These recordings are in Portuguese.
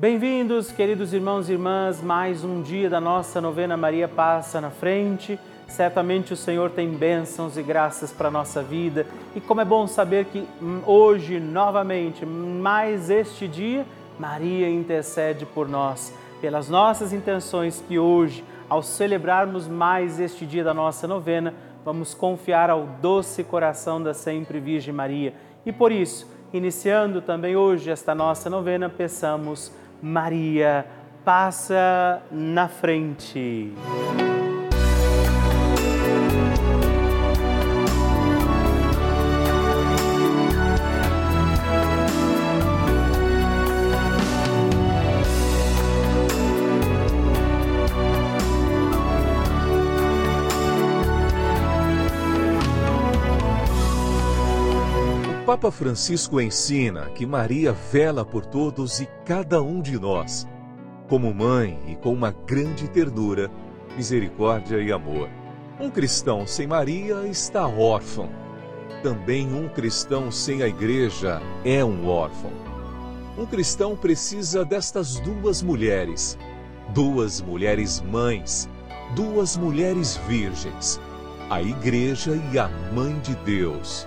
Bem-vindos, queridos irmãos e irmãs, mais um dia da nossa novena Maria Passa na Frente. Certamente o Senhor tem bênçãos e graças para a nossa vida e como é bom saber que hoje, novamente, mais este dia, Maria intercede por nós, pelas nossas intenções que hoje, ao celebrarmos mais este dia da nossa novena, vamos confiar ao doce coração da sempre Virgem Maria. E por isso, iniciando também hoje esta nossa novena, peçamos Maria passa na frente. Papa Francisco ensina que Maria vela por todos e cada um de nós, como mãe e com uma grande ternura, misericórdia e amor. Um cristão sem Maria está órfão. Também um cristão sem a igreja é um órfão. Um cristão precisa destas duas mulheres, duas mulheres mães, duas mulheres virgens, a igreja e a mãe de Deus.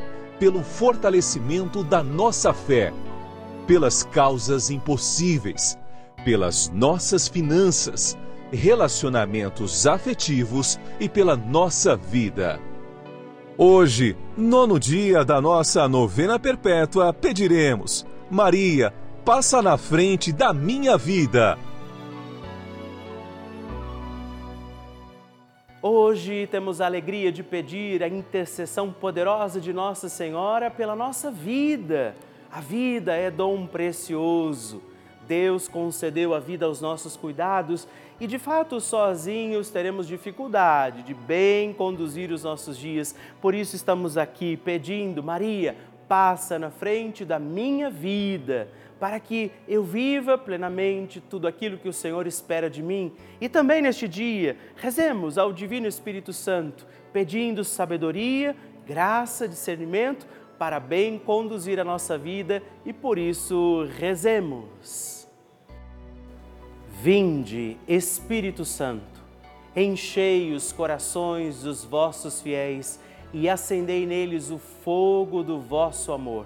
pelo fortalecimento da nossa fé, pelas causas impossíveis, pelas nossas finanças, relacionamentos afetivos e pela nossa vida. Hoje, nono dia da nossa novena perpétua, pediremos: Maria, passa na frente da minha vida. Hoje temos a alegria de pedir a intercessão poderosa de Nossa Senhora pela nossa vida. A vida é dom precioso. Deus concedeu a vida aos nossos cuidados e, de fato, sozinhos teremos dificuldade de bem conduzir os nossos dias. Por isso, estamos aqui pedindo, Maria, passa na frente da minha vida para que eu viva plenamente tudo aquilo que o Senhor espera de mim. E também neste dia, rezemos ao Divino Espírito Santo, pedindo sabedoria, graça, discernimento para bem conduzir a nossa vida e por isso rezemos. Vinde, Espírito Santo, enchei os corações dos vossos fiéis e acendei neles o fogo do vosso amor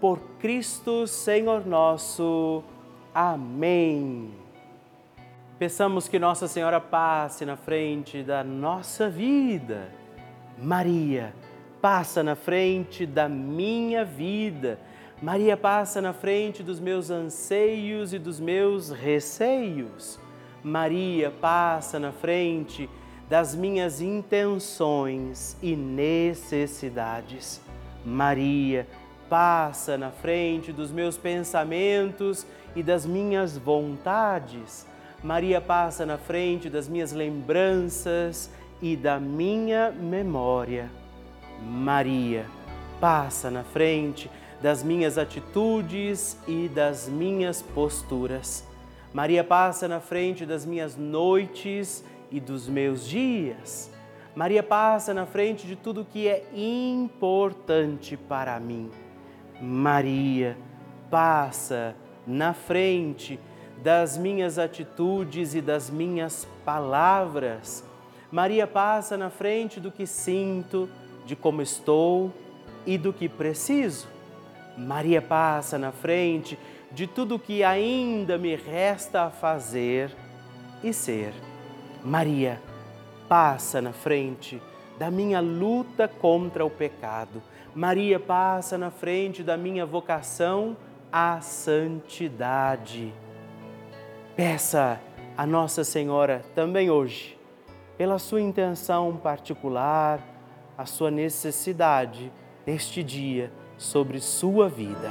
por Cristo Senhor nosso. Amém. Peçamos que Nossa Senhora passe na frente da nossa vida. Maria, passa na frente da minha vida. Maria passa na frente dos meus anseios e dos meus receios. Maria passa na frente das minhas intenções e necessidades. Maria passa na frente dos meus pensamentos e das minhas vontades. Maria passa na frente das minhas lembranças e da minha memória. Maria passa na frente das minhas atitudes e das minhas posturas. Maria passa na frente das minhas noites e dos meus dias. Maria passa na frente de tudo que é importante para mim. Maria passa na frente das minhas atitudes e das minhas palavras. Maria passa na frente do que sinto, de como estou e do que preciso. Maria passa na frente de tudo que ainda me resta a fazer e ser. Maria, passa na frente da minha luta contra o pecado. Maria, passa na frente da minha vocação à santidade. Peça a Nossa Senhora também hoje, pela sua intenção particular, a sua necessidade neste dia sobre sua vida.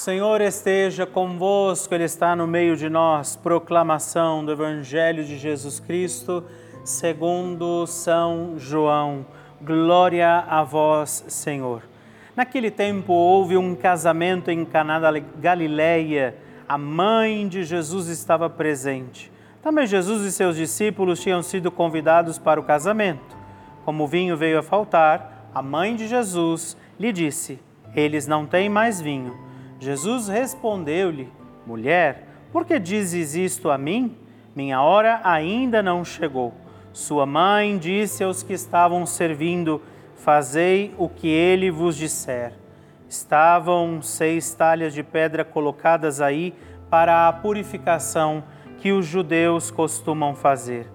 Senhor esteja convosco, Ele está no meio de nós. Proclamação do Evangelho de Jesus Cristo, segundo São João. Glória a vós, Senhor. Naquele tempo houve um casamento em Caná da Galileia. A mãe de Jesus estava presente. Também Jesus e seus discípulos tinham sido convidados para o casamento. Como o vinho veio a faltar, a mãe de Jesus lhe disse: Eles não têm mais vinho. Jesus respondeu-lhe: Mulher, por que dizes isto a mim? Minha hora ainda não chegou. Sua mãe disse aos que estavam servindo: Fazei o que ele vos disser. Estavam seis talhas de pedra colocadas aí para a purificação que os judeus costumam fazer.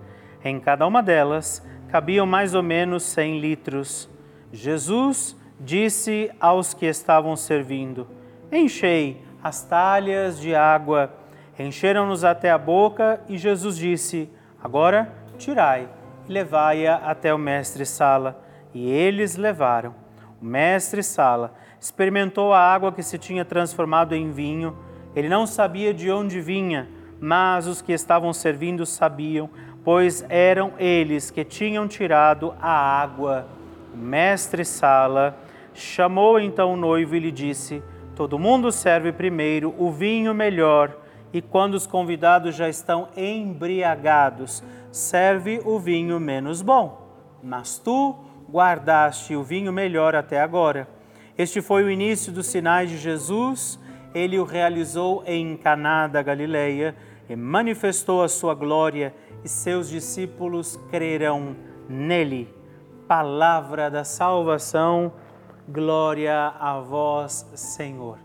Em cada uma delas cabiam mais ou menos cem litros. Jesus disse aos que estavam servindo: Enchei as talhas de água. Encheram-nos até a boca e Jesus disse: Agora tirai e levai-a até o mestre Sala. E eles levaram. O mestre Sala experimentou a água que se tinha transformado em vinho. Ele não sabia de onde vinha, mas os que estavam servindo sabiam, pois eram eles que tinham tirado a água. O mestre Sala chamou então o noivo e lhe disse: Todo mundo serve primeiro o vinho melhor e quando os convidados já estão embriagados, serve o vinho menos bom. Mas tu guardaste o vinho melhor até agora. Este foi o início dos sinais de Jesus. Ele o realizou em Caná da Galileia e manifestou a sua glória, e seus discípulos crerão nele. Palavra da salvação Glória a vós, Senhor.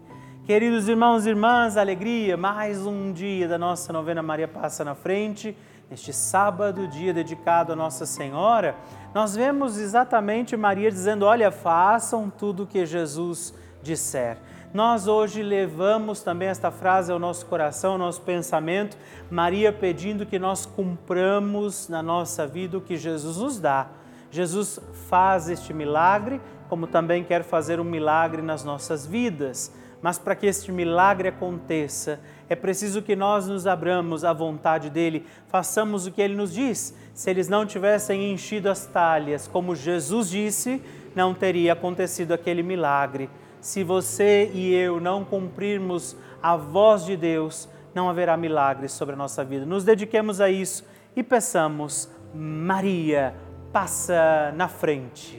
Queridos irmãos e irmãs, alegria, mais um dia da nossa novena Maria Passa na Frente. Neste sábado, dia dedicado a Nossa Senhora, nós vemos exatamente Maria dizendo: Olha, façam tudo o que Jesus disser. Nós hoje levamos também esta frase ao nosso coração, ao nosso pensamento, Maria pedindo que nós cumpramos na nossa vida o que Jesus nos dá. Jesus faz este milagre como também quer fazer um milagre nas nossas vidas. Mas para que este milagre aconteça, é preciso que nós nos abramos à vontade dele, façamos o que ele nos diz. Se eles não tivessem enchido as talhas, como Jesus disse, não teria acontecido aquele milagre. Se você e eu não cumprirmos a voz de Deus, não haverá milagre sobre a nossa vida. Nos dediquemos a isso e peçamos, Maria, passa na frente.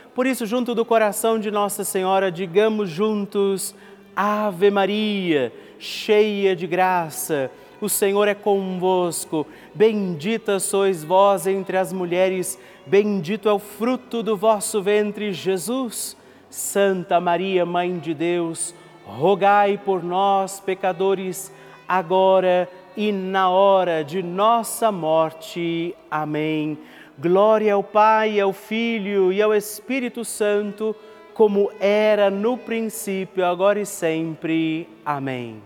Por isso, junto do coração de Nossa Senhora, digamos juntos: Ave Maria, cheia de graça, o Senhor é convosco. Bendita sois vós entre as mulheres Bendito é o fruto do vosso ventre, Jesus. Santa Maria, Mãe de Deus, rogai por nós, pecadores, agora e na hora de nossa morte. Amém. Glória ao Pai, ao Filho e ao Espírito Santo, como era no princípio, agora e sempre. Amém.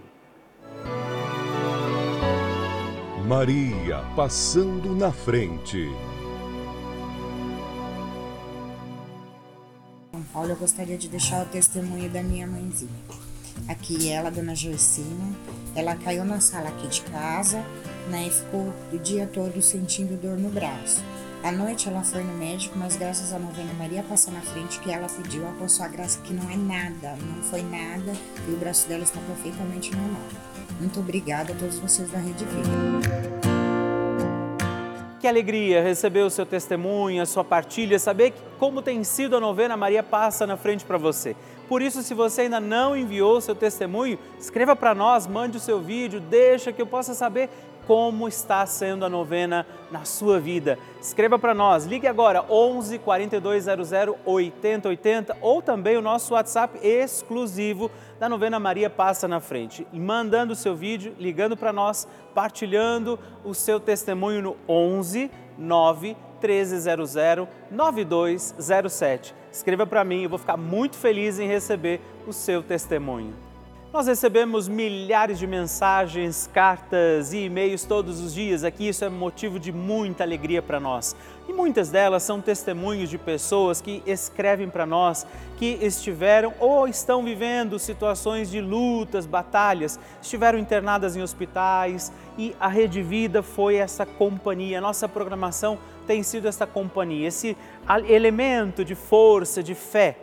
Maria passando na frente. Paulo, eu gostaria de deixar o testemunho da minha mãezinha. Aqui ela, dona Joicina, ela caiu na sala aqui de casa, né, e ficou o dia todo sentindo dor no braço. À noite ela foi no médico, mas graças à novena Maria passar na frente que ela pediu, a sua graça que não é nada, não foi nada, e o braço dela está perfeitamente normal. Muito obrigada a todos vocês da Rede Vida. Que alegria receber o seu testemunho, a sua partilha, saber como tem sido a novena Maria Passa na frente para você. Por isso, se você ainda não enviou o seu testemunho, escreva para nós, mande o seu vídeo, deixa que eu possa saber como está sendo a novena na sua vida. Escreva para nós, ligue agora 11 4200 8080 ou também o nosso WhatsApp exclusivo da novena Maria Passa na Frente. Mandando o seu vídeo, ligando para nós, partilhando o seu testemunho no 11 9 1300 9207. Escreva para mim, eu vou ficar muito feliz em receber o seu testemunho. Nós recebemos milhares de mensagens, cartas e e-mails todos os dias aqui, isso é motivo de muita alegria para nós. E muitas delas são testemunhos de pessoas que escrevem para nós que estiveram ou estão vivendo situações de lutas, batalhas, estiveram internadas em hospitais e a Rede Vida foi essa companhia. Nossa programação tem sido essa companhia, esse elemento de força, de fé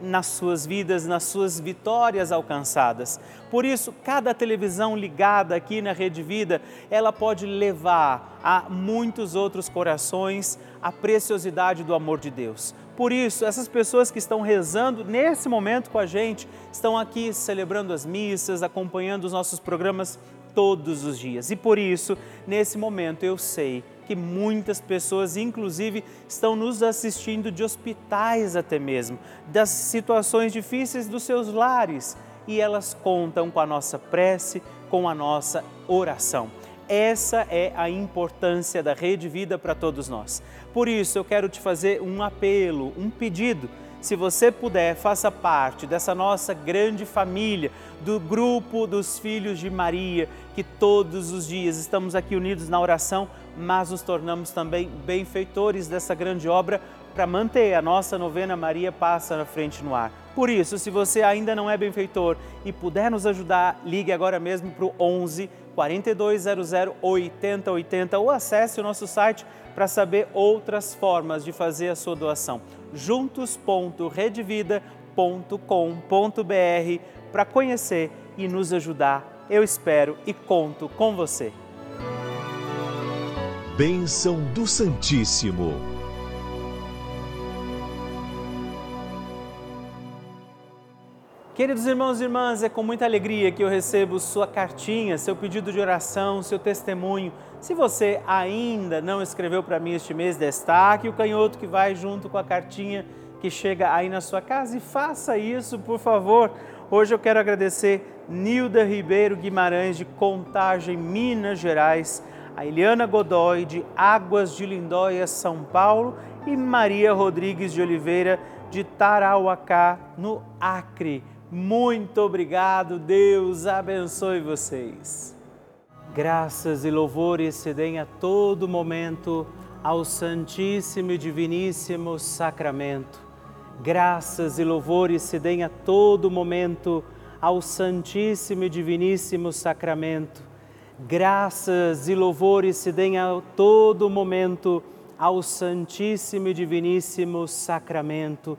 nas suas vidas, nas suas vitórias alcançadas. Por isso, cada televisão ligada aqui na Rede Vida, ela pode levar a muitos outros corações a preciosidade do amor de Deus. Por isso, essas pessoas que estão rezando nesse momento com a gente, estão aqui celebrando as missas, acompanhando os nossos programas todos os dias. E por isso, nesse momento, eu sei que muitas pessoas, inclusive, estão nos assistindo de hospitais até mesmo, das situações difíceis dos seus lares e elas contam com a nossa prece, com a nossa oração. Essa é a importância da Rede Vida para todos nós. Por isso, eu quero te fazer um apelo, um pedido se você puder, faça parte dessa nossa grande família, do grupo dos filhos de Maria, que todos os dias estamos aqui unidos na oração, mas nos tornamos também benfeitores dessa grande obra para manter a nossa novena Maria Passa na Frente no Ar. Por isso, se você ainda não é benfeitor e puder nos ajudar, ligue agora mesmo para o 11 4200 8080 ou acesse o nosso site para saber outras formas de fazer a sua doação juntos.redvida.com.br para conhecer e nos ajudar. Eu espero e conto com você. Bênção do Santíssimo. Queridos irmãos e irmãs, é com muita alegria que eu recebo sua cartinha, seu pedido de oração, seu testemunho. Se você ainda não escreveu para mim este mês, destaque o canhoto que vai junto com a cartinha que chega aí na sua casa e faça isso, por favor. Hoje eu quero agradecer Nilda Ribeiro Guimarães, de Contagem, Minas Gerais, a Eliana Godoy, de Águas de Lindóia, São Paulo, e Maria Rodrigues de Oliveira, de Tarauacá, no Acre. Muito obrigado, Deus abençoe vocês. Graças e louvores se deem a todo momento ao Santíssimo e Diviníssimo Sacramento. Graças e louvores se deem a todo momento ao Santíssimo e Diviníssimo Sacramento. Graças e louvores se deem a todo momento ao Santíssimo e Diviníssimo Sacramento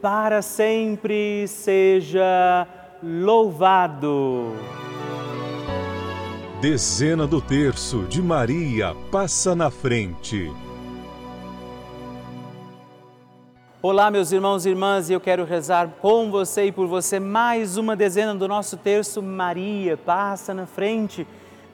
para sempre seja louvado. Dezena do terço de Maria passa na frente. Olá, meus irmãos e irmãs, e eu quero rezar com você e por você mais uma dezena do nosso terço Maria, passa na frente,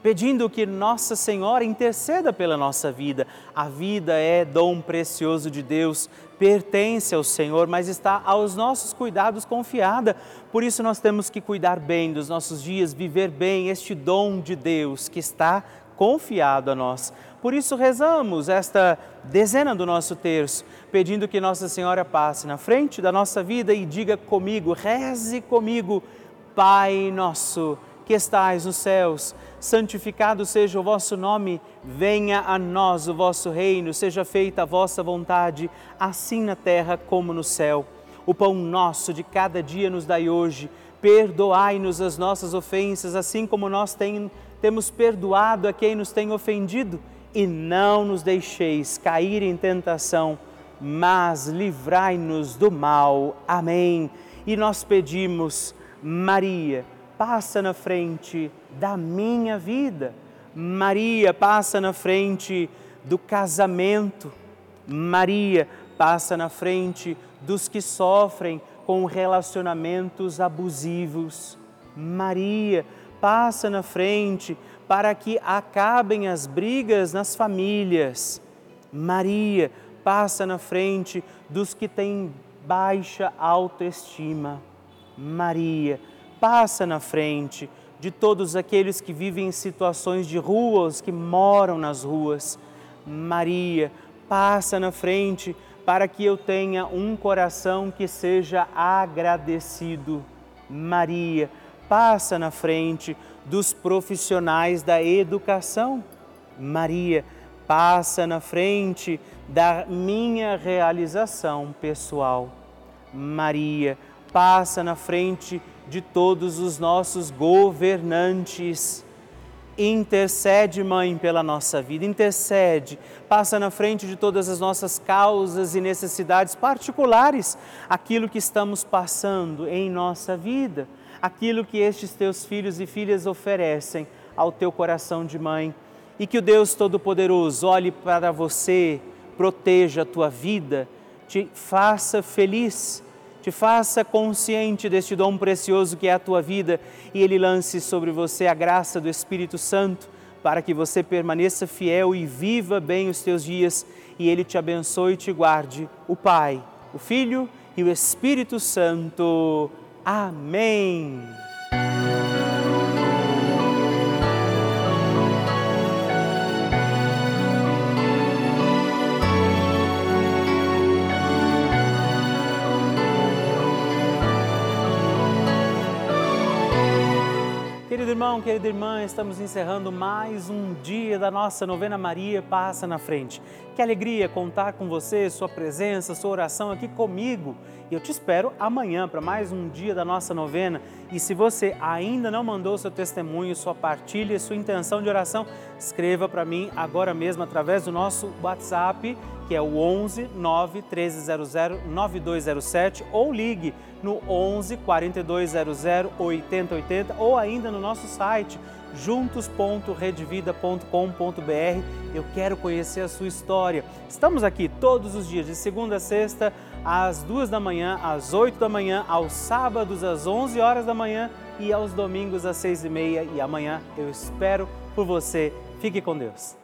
pedindo que Nossa Senhora interceda pela nossa vida. A vida é dom precioso de Deus, pertence ao Senhor, mas está aos nossos cuidados confiada. Por isso nós temos que cuidar bem dos nossos dias, viver bem este dom de Deus que está confiado a nós. Por isso rezamos esta dezena do nosso terço, pedindo que Nossa Senhora passe na frente da nossa vida e diga comigo, reze comigo, Pai nosso que estais nos céus, santificado seja o vosso nome, venha a nós o vosso reino, seja feita a vossa vontade, assim na terra como no céu. O pão nosso de cada dia nos dai hoje, perdoai-nos as nossas ofensas, assim como nós tem, temos perdoado a quem nos tem ofendido e não nos deixeis cair em tentação, mas livrai-nos do mal. Amém. E nós pedimos, Maria, passa na frente da minha vida. Maria, passa na frente do casamento. Maria, passa na frente dos que sofrem com relacionamentos abusivos. Maria, passa na frente para que acabem as brigas nas famílias. Maria passa na frente dos que têm baixa autoestima. Maria passa na frente de todos aqueles que vivem em situações de ruas, que moram nas ruas. Maria passa na frente para que eu tenha um coração que seja agradecido. Maria passa na frente dos profissionais da educação. Maria passa na frente da minha realização pessoal. Maria passa na frente de todos os nossos governantes. Intercede, Mãe, pela nossa vida, intercede, passa na frente de todas as nossas causas e necessidades particulares, aquilo que estamos passando em nossa vida. Aquilo que estes teus filhos e filhas oferecem ao teu coração de mãe. E que o Deus Todo-Poderoso olhe para você, proteja a tua vida, te faça feliz, te faça consciente deste dom precioso que é a tua vida e Ele lance sobre você a graça do Espírito Santo para que você permaneça fiel e viva bem os teus dias e Ele te abençoe e te guarde, o Pai, o Filho e o Espírito Santo. Amém. Querido irmão, querida irmã, estamos encerrando mais um dia da nossa novena Maria Passa na Frente. Que alegria contar com você, sua presença, sua oração aqui comigo. E eu te espero amanhã para mais um dia da nossa novena. E se você ainda não mandou seu testemunho, sua partilha, sua intenção de oração, escreva para mim agora mesmo através do nosso WhatsApp, que é o 11 9 1300 9207 ou ligue no 11 4200 8080 ou ainda no nosso site juntos.redvida.com.br. Eu quero conhecer a sua história. Estamos aqui todos os dias, de segunda a sexta, às duas da manhã, às oito da manhã, aos sábados às onze horas da manhã e aos domingos às seis e meia. E amanhã eu espero por você. Fique com Deus.